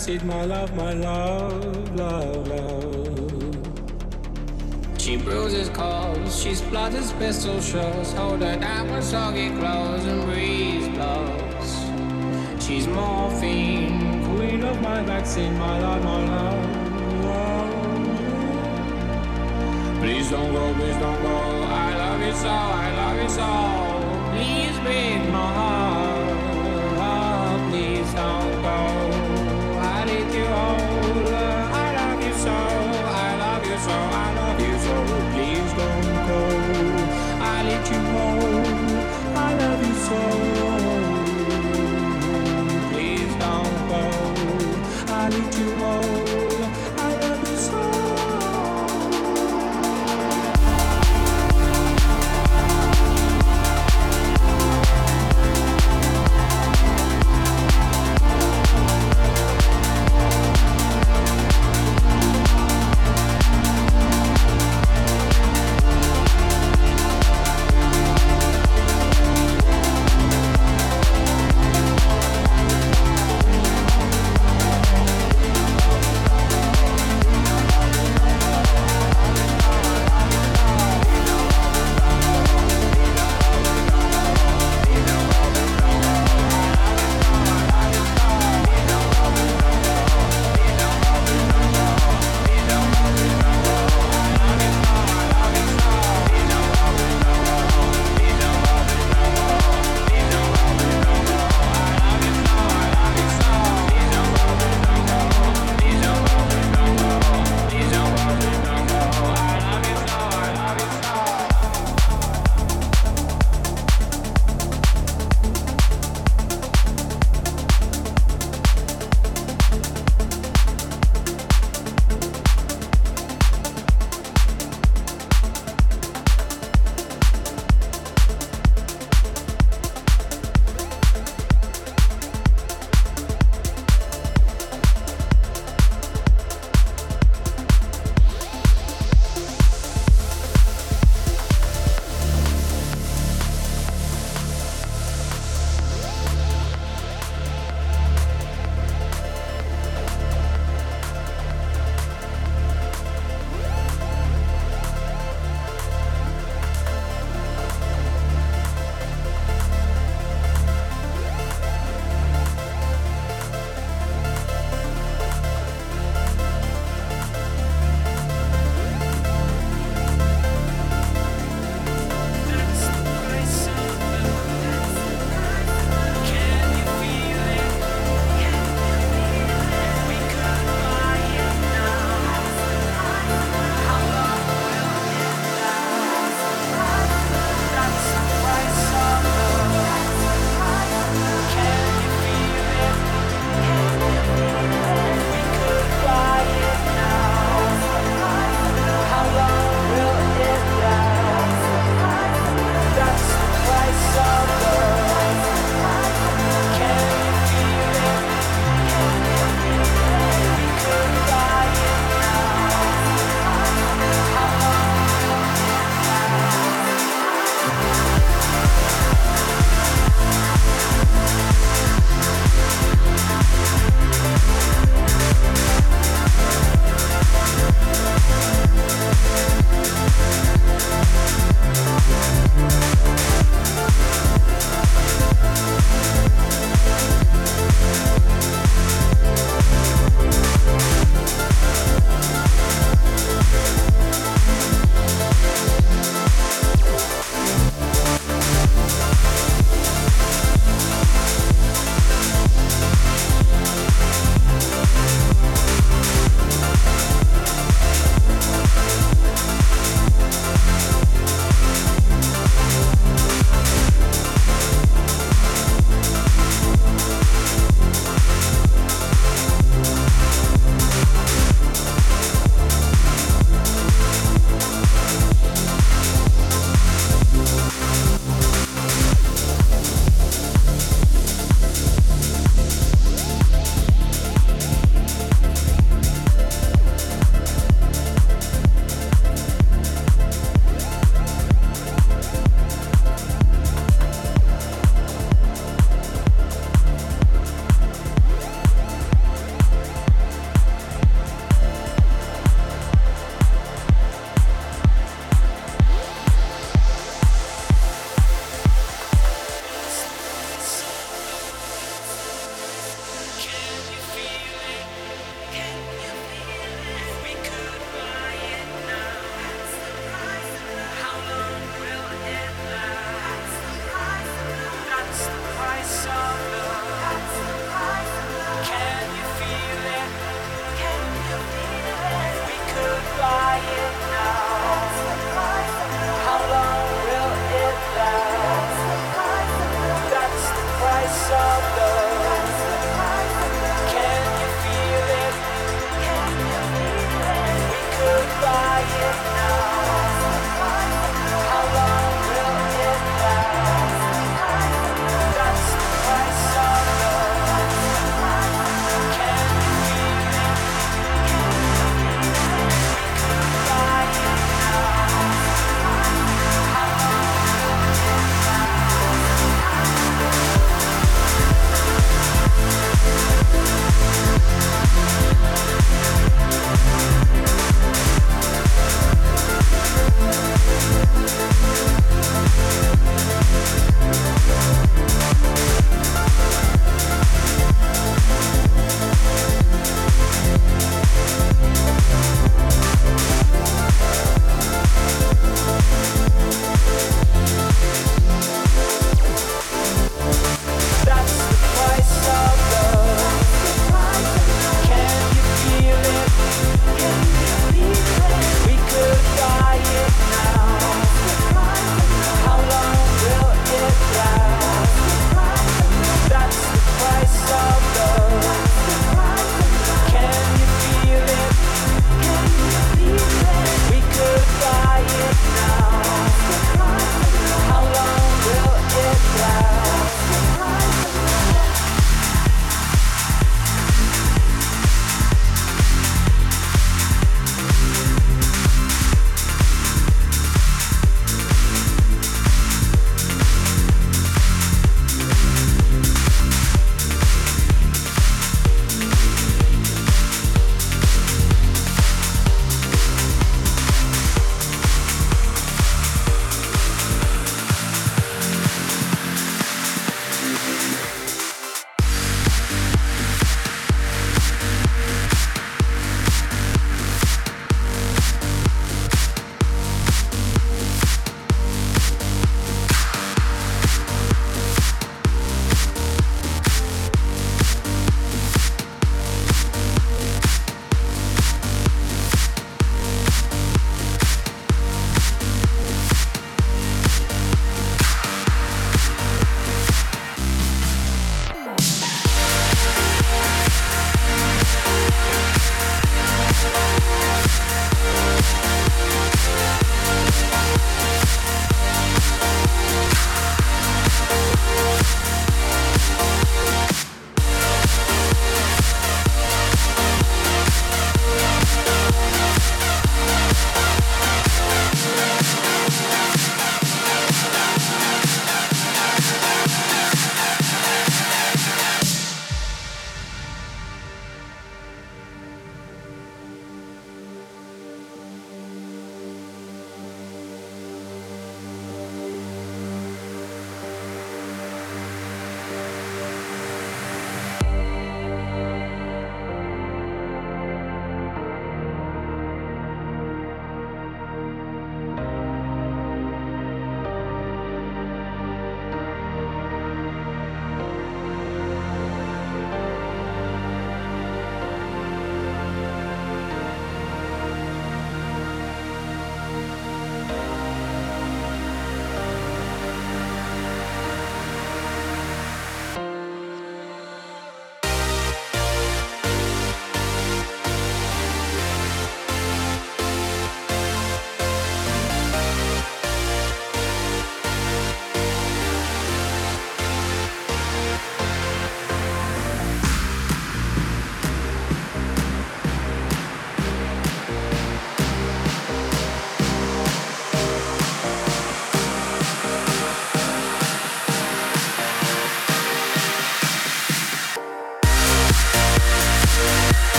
seed, my love, my love, love, love. She bruises calls, she splutters pistol shots. Hold her down with soggy clothes and breeze blows. She's morphine, queen of my vaccine, my love, my love, love. Please don't go, please don't go. I love you so, I love you so. Please break my heart,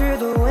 through the wind.